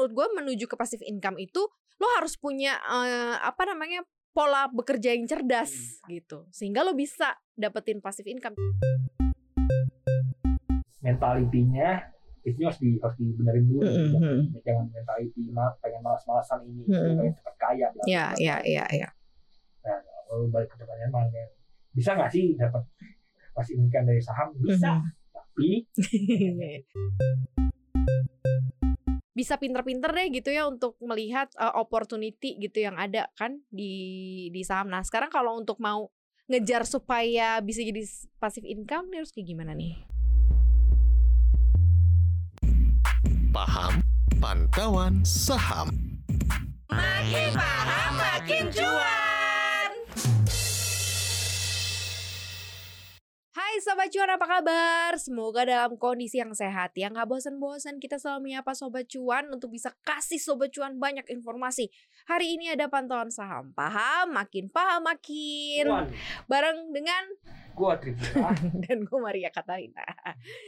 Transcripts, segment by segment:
menurut gue menuju ke passive income itu lo harus punya uh, apa namanya pola bekerja yang cerdas hmm. gitu sehingga lo bisa dapetin passive income mentalitinya itu harus di harus dibenerin dulu mm -hmm. jangan mentality mah pengen malas-malasan ini mm -hmm. pengen cepat kaya ya ya ya ya nah kalau balik ke pertanyaan mana bisa nggak sih dapat passive income dari saham bisa mm -hmm. tapi bisa pinter-pinter deh gitu ya untuk melihat uh, opportunity gitu yang ada kan di di saham. Nah sekarang kalau untuk mau ngejar supaya bisa jadi passive income nih harus kayak gimana nih? Paham pantauan saham. Makin paham makin cuan. Sobat Cuan apa kabar? Semoga dalam kondisi yang sehat ya Gak bosan-bosan kita selalu menyapa Sobat Cuan Untuk bisa kasih Sobat Cuan banyak informasi Hari ini ada pantauan saham Paham? Makin paham makin Cuan. Bareng dengan Gua Tribuna Dan gue Maria Katarina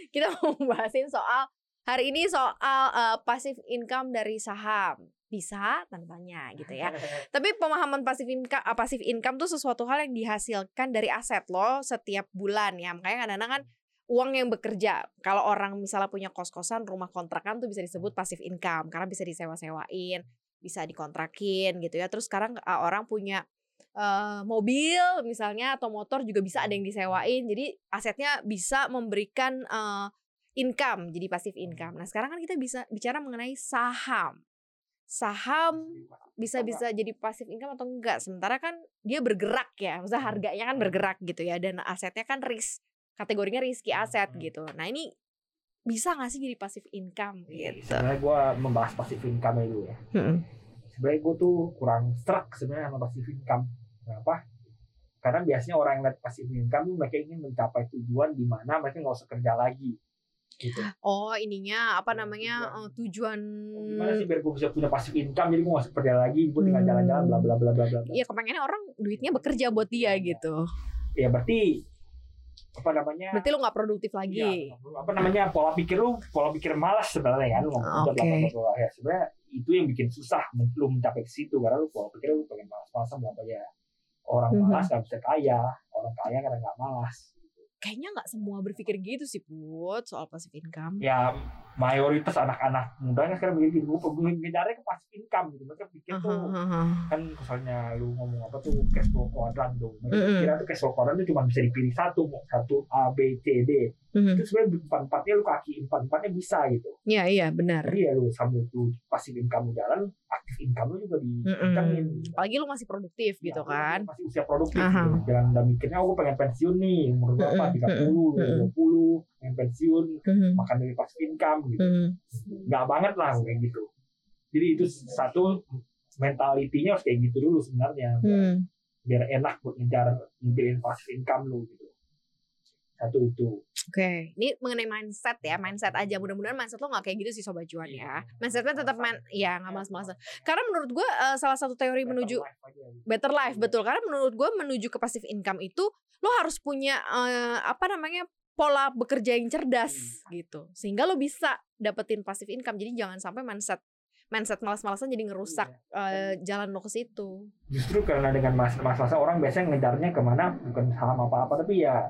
Kita mau bahasin soal Hari ini soal uh, passive income dari saham bisa tanya gitu ya. Tapi pemahaman pasif income ah, pasif income tuh sesuatu hal yang dihasilkan dari aset lo setiap bulan ya. Makanya kadang-kadang kan uang yang bekerja. Kalau orang misalnya punya kos-kosan, rumah kontrakan tuh bisa disebut pasif income karena bisa disewa-sewain, bisa dikontrakin gitu ya. Terus sekarang uh, orang punya uh, mobil misalnya atau motor juga bisa ada yang disewain. Jadi asetnya bisa memberikan uh, income jadi pasif income. Nah, sekarang kan kita bisa bicara mengenai saham saham bisa bisa jadi pasif income atau enggak? Sementara kan dia bergerak ya maksudnya harganya kan bergerak gitu ya dan asetnya kan risk kategorinya risky aset gitu. Nah ini bisa nggak sih jadi pasif income? Iya, gitu. sebenarnya gue membahas pasif income dulu ya. Hmm. sebenarnya gue tuh kurang struck sebenarnya sama pasif income. Kenapa? Karena biasanya orang yang lihat pasif income mereka ingin mencapai tujuan di mana mereka nggak usah kerja lagi gitu. Oh ininya apa namanya tujuan, uh, tujuan... Gimana sih biar gue bisa punya passive income jadi gue gak usah kerja lagi gue tinggal jalan-jalan bla bla bla bla bla. Iya kepengennya orang duitnya bekerja buat dia ya. gitu. Ya berarti apa namanya? Berarti lu nggak produktif lagi. Ya, apa namanya pola pikir lu pola pikir malas sebenarnya kan lu Oke. Okay. Ya sebenarnya itu yang bikin susah lu mencapai ke situ karena lu pola pikir lu pengen malas-malasan apa ya orang mhm. malas nggak mm -hmm. bisa kaya orang kaya karena nggak malas kayaknya nggak semua berpikir gitu sih put soal passive income ya mayoritas anak-anak mudanya sekarang begini gue pengennya ke passive income gitu mereka pikir tuh uh, uh, uh. kan misalnya lu ngomong apa tuh cash flow kuadran tuh mereka uh, uh. kira tuh cash flow kuadran tuh cuma bisa dipilih satu satu A B C D Mm-hmm. Itu sebenarnya empat empatnya lu kaki empat empatnya bisa gitu. Iya iya benar. Jadi ya lu sambil tuh pasif income jalan, aktif income lu juga di mm-hmm. Apalagi lu masih produktif ya, gitu kan. Masih usia produktif. Uh-huh. Gitu. Jangan udah mikirnya oh, gue pengen pensiun nih umur berapa tiga puluh dua puluh pengen pensiun mm-hmm. makan dari pasif income gitu. Mm-hmm. Gak banget lah kayak gitu. Jadi itu satu mentalitinya harus kayak gitu dulu sebenarnya. Mm. Biar enak buat ngejar ngejarin pasif income lu gitu. Satu itu Oke, okay. ini mengenai mindset ya, mindset aja. Mudah-mudahan mindset lo gak kayak gitu sih sobat cuan ya. Iya, Mindsetnya tetap man, ya nggak malas-malasan. Karena menurut gue uh, salah satu teori menuju better life betul. Karena menurut gue menuju ke passive income itu lo harus punya uh, apa namanya pola bekerja yang cerdas hmm. gitu, sehingga lo bisa dapetin passive income. Jadi jangan sampai mindset mindset malas-malasan jadi ngerusak uh, jalan lo ke situ. Justru karena dengan malas-malasan orang biasanya ngejarnya ke mana bukan saham apa-apa tapi ya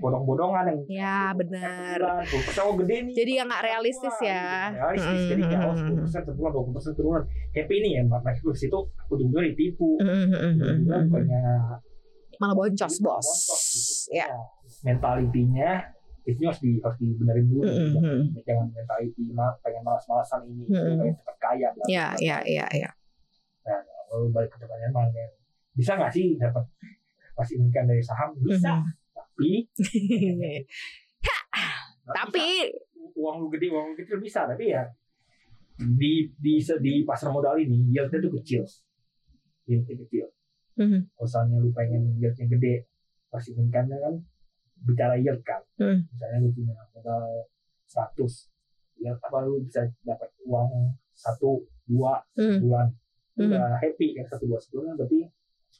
bodong-bodongan yang ya benar. Oh gede nih. Jadi yang nggak realistis ya. realistis. Mm-hmm. jadi kayak oh sepuluh persen sebulan dua puluh persen turunan happy nih ya mbak Mas. Situ ujung-ujungnya ditipu. Ujung-ujungnya bukannya malah boncos bos. gitu. ya mentalitinya itu harus di harus dibenerin dulu. Mm-hmm. jangan mentality mah pengen malas-malasan ini. Pengen cepat kaya ya ya ya ya nah kalau balik ke pertanyaan mana bisa nggak sih dapat pasti income dari saham? Bisa. Mm-hmm tapi tapi uang lu gede uang lu kecil bisa tapi ya di di di pasar modal ini yieldnya tuh kecil yieldnya kecil mm-hmm. misalnya lu pengen yieldnya gede pasti kan kan bicara yield kan mm. misalnya lu punya modal 100 ya apa lu bisa dapat uang satu dua mm. sebulan mm. udah happy kan satu dua sebulan berarti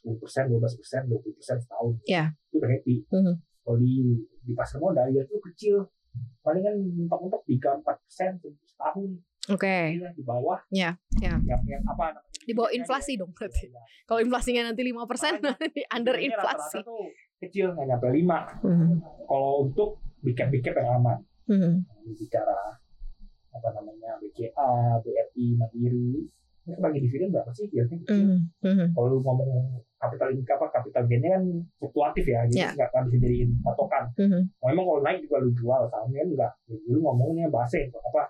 sepuluh persen dua belas persen dua puluh persen setahun yeah. itu udah happy mm-hmm. kalau di di pasar modal ya itu kecil palingan mentok-mentok tiga empat persen setahun Oke. Okay. Di bawah. Ya, ya. Yang, yang apa namanya? Di bawah inflasi dong berarti. Ya, ya. Kalau inflasinya nanti lima persen, under inflasi. Rata -rata kecil nggak nyampe lima. Hmm. Kalau untuk bikin bikin yang aman. Hmm. Bicara apa namanya BCA, BRI, Mandiri, mereka bagi dividen berapa sih yieldnya kecil? Mm -hmm. Kalau lu ngomong kapital ini apa kapital gainnya kan fluktuatif ya, jadi yeah. nggak bisa jadiin patokan. Mm -hmm. Memang kalau naik juga lu jual, sahamnya kan enggak. Jadi lu ngomongnya bahasnya apa?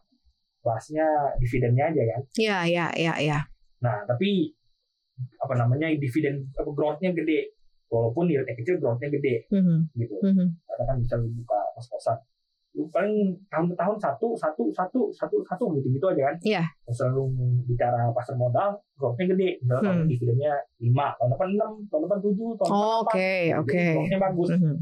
Bahasnya dividennya aja kan? Iya, yeah, iya, yeah, iya, yeah, iya. Yeah. Nah, tapi apa namanya dividen apa growth-nya gede. Walaupun yieldnya kecil, growth-nya gede. Mm -hmm. Gitu. Mm -hmm. Karena kan bisa lu buka kos-kosan paling tahun ke tahun satu satu satu satu satu gitu gitu aja kan iya yeah. selalu bicara pasar modal growthnya gede misalnya hmm. dividennya lima tahun depan enam tahun depan tujuh tahun oh, depan oke oke growthnya bagus mm-hmm.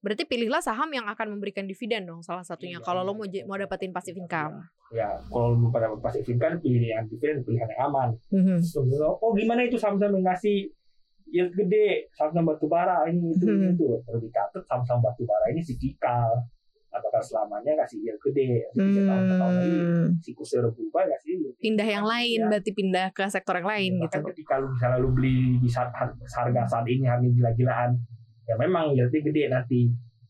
Berarti pilihlah saham yang akan memberikan dividen dong salah satunya iya, kalau lo mau mau dapetin passive income. Ya, kalau mau pada passive income pilih yang dividen pilihan yang aman. Mm-hmm. So, oh gimana itu saham-saham yang ngasih yield gede, saham-saham batu bara ini itu mm-hmm. itu. Perlu dicatat saham-saham batu bara ini siklikal apakah selamanya kasih yield gede tiga tahun ke tahun lagi hmm. siklusnya udah berubah kasih pindah yang lain ya. berarti pindah ke sektor yang lain ya, gitu ketika lu misalnya lu beli di saat harga saat ini harga gila-gilaan ya memang yieldnya gede nanti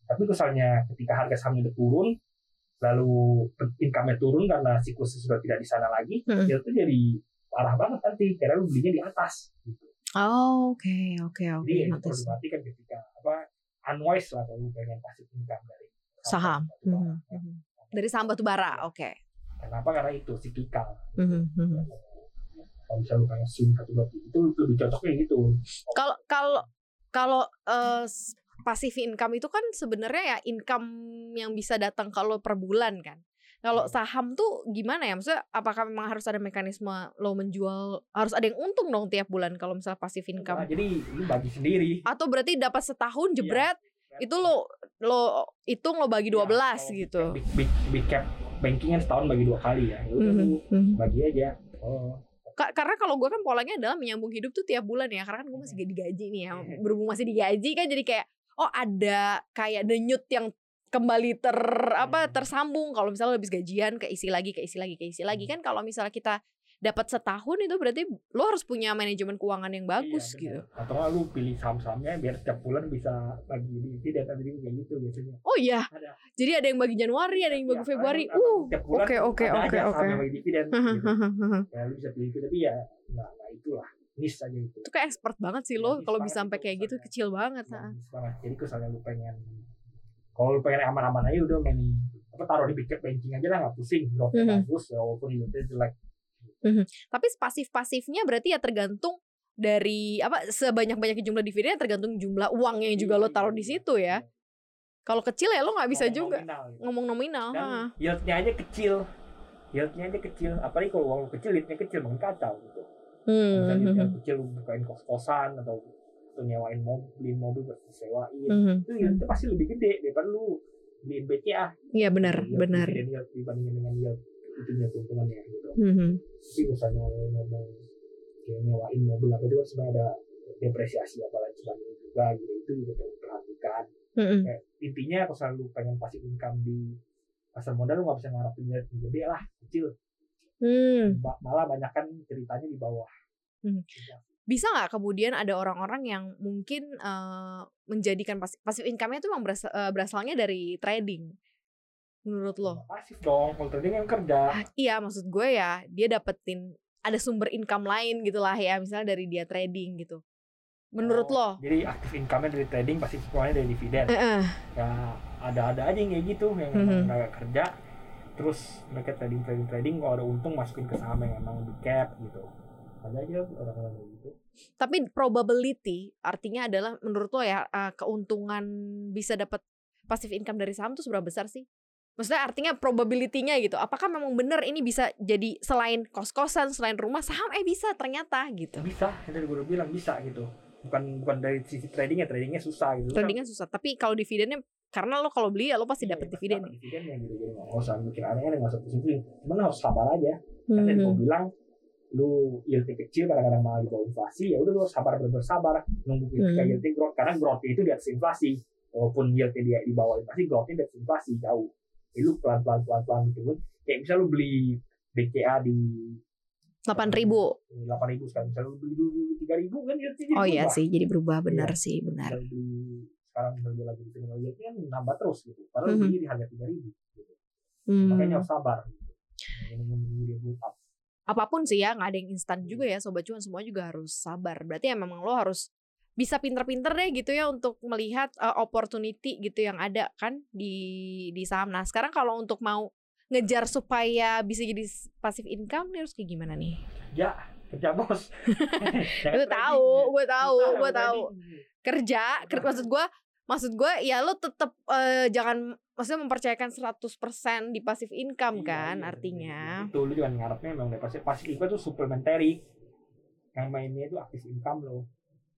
tapi misalnya ketika harga sahamnya udah turun lalu income-nya turun karena siklus sudah tidak di sana lagi hmm. ya itu jadi parah banget nanti karena lu belinya di atas gitu. Oh, oke, oke, oke. Jadi itu perlu diperhatikan ketika apa unwise lah kalau pengen kasih income dari saham. Hmm. Hmm. Dari saham batu bara, oke. Okay. Kenapa? Karena itu siklikal. Hmm. Hmm. Kalau misalnya kayak swing satu batu itu lebih cocoknya gitu. Kalau kalau kalau uh, passive income itu kan sebenarnya ya income yang bisa datang kalau per bulan kan. Kalau hmm. saham tuh gimana ya? Maksudnya apakah memang harus ada mekanisme lo menjual harus ada yang untung dong tiap bulan kalau misalnya passive income? Nah, jadi lu bagi sendiri. Atau berarti dapat setahun iya. Itu lo lo hitung lo bagi 12 ya, gitu. Big, big, big cap banking kan setahun bagi dua kali ya. Ya udah mm -hmm. bagi aja. Oh. karena kalau gue kan polanya adalah menyambung hidup tuh tiap bulan ya karena kan gue masih digaji nih ya berhubung masih digaji kan jadi kayak oh ada kayak denyut yang kembali ter apa tersambung kalau misalnya habis gajian keisi lagi keisi lagi keisi lagi kan kalau misalnya kita dapat setahun itu berarti lo harus punya manajemen keuangan yang iya, bagus iya, gitu. Atau nggak lo pilih saham-sahamnya biar setiap bulan bisa bagi dividen tadi kayak gitu biasanya. Oh iya. Ada. Jadi ada yang bagi Januari, ada yang bagi ya, Februari. Uh, oke oke oke oke. bagi dividen. gitu. ya lo bisa pilih itu tapi ya nggak nah itulah niche aja itu. Itu kayak expert banget sih lo ya, kalau bisa sampai kayak gitu kecil banget. Ya, banget. Jadi misalnya lo pengen kalau lo pengen aman-aman aja udah main apa taruh di big banking aja lah nggak pusing, lo -hmm. bagus walaupun itu jelek Mhm. Tapi pasif-pasifnya berarti ya tergantung dari apa sebanyak-banyaknya jumlah dividen tergantung jumlah uang yang juga lo iya, taruh di iya, situ ya. Iya. Kalau kecil ya lo nggak bisa ngomong juga nominal, gitu. ngomong nominal. Dan yieldnya aja kecil, yieldnya aja kecil. Apalagi kalau uang kecil, yieldnya kecil makin kacau gitu. Hmm. Misalnya yieldnya hmm. kecil bukain kos-kosan atau atau nyewain mobil, beliin mobil buat disewain, hmm. itu yieldnya pasti lebih gede daripada lu beliin BCA. Iya benar, benar. Dibandingin dengan yield itunya keuntungannya gitu. Mm-hmm. Tapi misalnya ngomong kayak nyewain mobil apa itu kan sebenarnya ada depresiasi apalagi sebagainya juga gitu itu juga perlu perhatikan. Mm-hmm. Kayak, intinya kalau selalu pengen pasif income di pasar modal lu nggak bisa ngarapin yang gede lah kecil. Mm. Malah banyak kan ceritanya di bawah. Mm. Bisa nggak kemudian ada orang-orang yang mungkin uh, menjadikan pasif income-nya itu memang berasal, uh, berasalnya dari trading? Menurut lo? Pasif dong, kalau trading yang kerja. Iya, maksud gue ya, dia dapetin ada sumber income lain gitu lah ya, misalnya dari dia trading gitu. Menurut oh, lo? Jadi aktif income-nya dari trading, pasti semuanya dari dividen. Uh -uh. Ya ada-ada aja yang kayak gitu, yang -huh. gak kerja, terus mereka trading trading trading kalau ada untung masukin ke saham yang emang di cap gitu. Ada aja orang-orang kayak gitu. Tapi probability artinya adalah menurut lo ya uh, keuntungan bisa dapat passive income dari saham tuh seberapa besar sih? Maksudnya artinya probability-nya gitu. Apakah memang benar ini bisa jadi selain kos-kosan, selain rumah saham eh bisa ternyata gitu. Bisa, yang tadi gue udah bilang bisa gitu. Bukan bukan dari sisi tradingnya, tradingnya susah gitu. Tradingnya susah, tapi kalau dividennya karena lo kalau beli ya lo pasti iya, dapat dividen. Dividennya gitu, jadi nggak usah mikir aneh-aneh, nggak usah pusing-pusing. Cuman harus sabar aja. Kan mm -hmm. gue bilang lu yieldnya kecil kadang-kadang malah di bawah inflasi ya udah lu sabar bersabar nunggu ketika hmm. yieldnya growth karena growth itu di atas inflasi walaupun yieldnya dia di bawah inflasi growthnya di atas inflasi jauh ya lu pelan pelan pelan pelan gitu kayak misal lu beli BCA di delapan ribu delapan ribu sekarang misalnya beli dulu tiga ribu kan jadi oh iya sih jadi berubah benar Iya. sih benar Misalnya beli sekarang misalnya dia lagi di teknologi kan nambah terus gitu padahal Mhm. beli di harga tiga ribu gitu. Hmm. makanya harus sabar gitu. Nunggu dia build up apa pun sih ya nggak ada yang instan juga ya sobat cuan semua juga harus sabar berarti ya memang lo harus bisa pinter-pinter deh gitu ya untuk melihat uh, opportunity gitu yang ada kan di di saham. Nah sekarang kalau untuk mau ngejar supaya bisa jadi passive income nih harus kayak gimana nih? Ya kerja bos. Jangan gue tahu gue tahu gue tahu. kerja ker- maksud gue maksud gue ya lo tetap eh, jangan maksudnya mempercayakan 100% di passive income Iya, kan iya, artinya. iya. itu lu juga ngarepnya memang dari pasif pasif income itu supplementary yang mainnya itu aktif income lo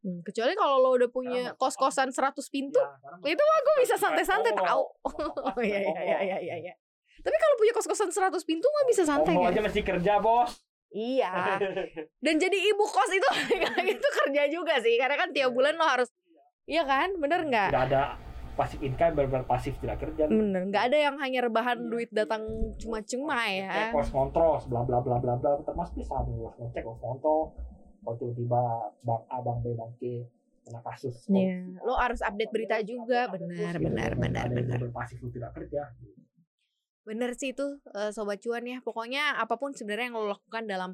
Hmm, kecuali kalau lo udah punya kos-kosan 100 pintu Ya, itu mah gue bisa santai-santai tahu. Kongo. Oh iya iya iya iya iya. iya. Tapi kalau punya kos-kosan 100 pintu mah bisa santai kan? aja mesti kerja bos Iya. Dan jadi ibu kos itu itu kerja juga sih karena kan tiap bulan lo harus Iya kan? Bener nggak? tidak ada pasif income benar pasif tidak kerja Bener, nggak ada yang hanya rebahan Iya. duit datang cuma-cuma ya. Kayak cost control bla bla bla bla bla tetap masih bisa cost ngecek cost control kalau tiba-tiba bank A bank B bank C kena kasus Iya, lo harus update berita juga, benar, terus benar, benar, benar. berpasif lu tidak kerja Bener sih itu eh, sobat cuan ya. Pokoknya apa pun sebenarnya yang lo lakukan dalam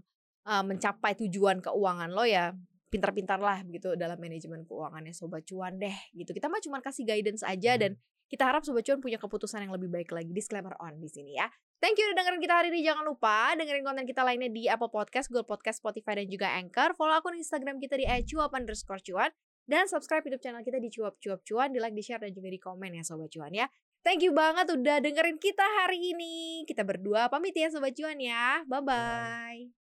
eh, mencapai tujuan keuangan lo ya pintar-pintar lah gitu dalam manajemen keuangannya sobat cuan deh gitu. Kita mah cuma kasih guidance aja dan kita harap sobat cuan punya keputusan yang lebih baik lagi. Disclaimer on di sini ya. Thank you udah dengerin kita hari ini. Jangan lupa dengerin konten kita lainnya di Apple Podcast, Google Podcast, Spotify, dan juga Anchor. Follow akun Instagram kita di @cuap underscore cuan. Dan subscribe YouTube channel kita di Cuap Cuap Cuan. Di like, di share, dan juga di komen ya Sobat Cuan ya. Thank you banget udah dengerin kita hari ini. Kita berdua pamit ya Sobat Cuan ya. Bye-bye.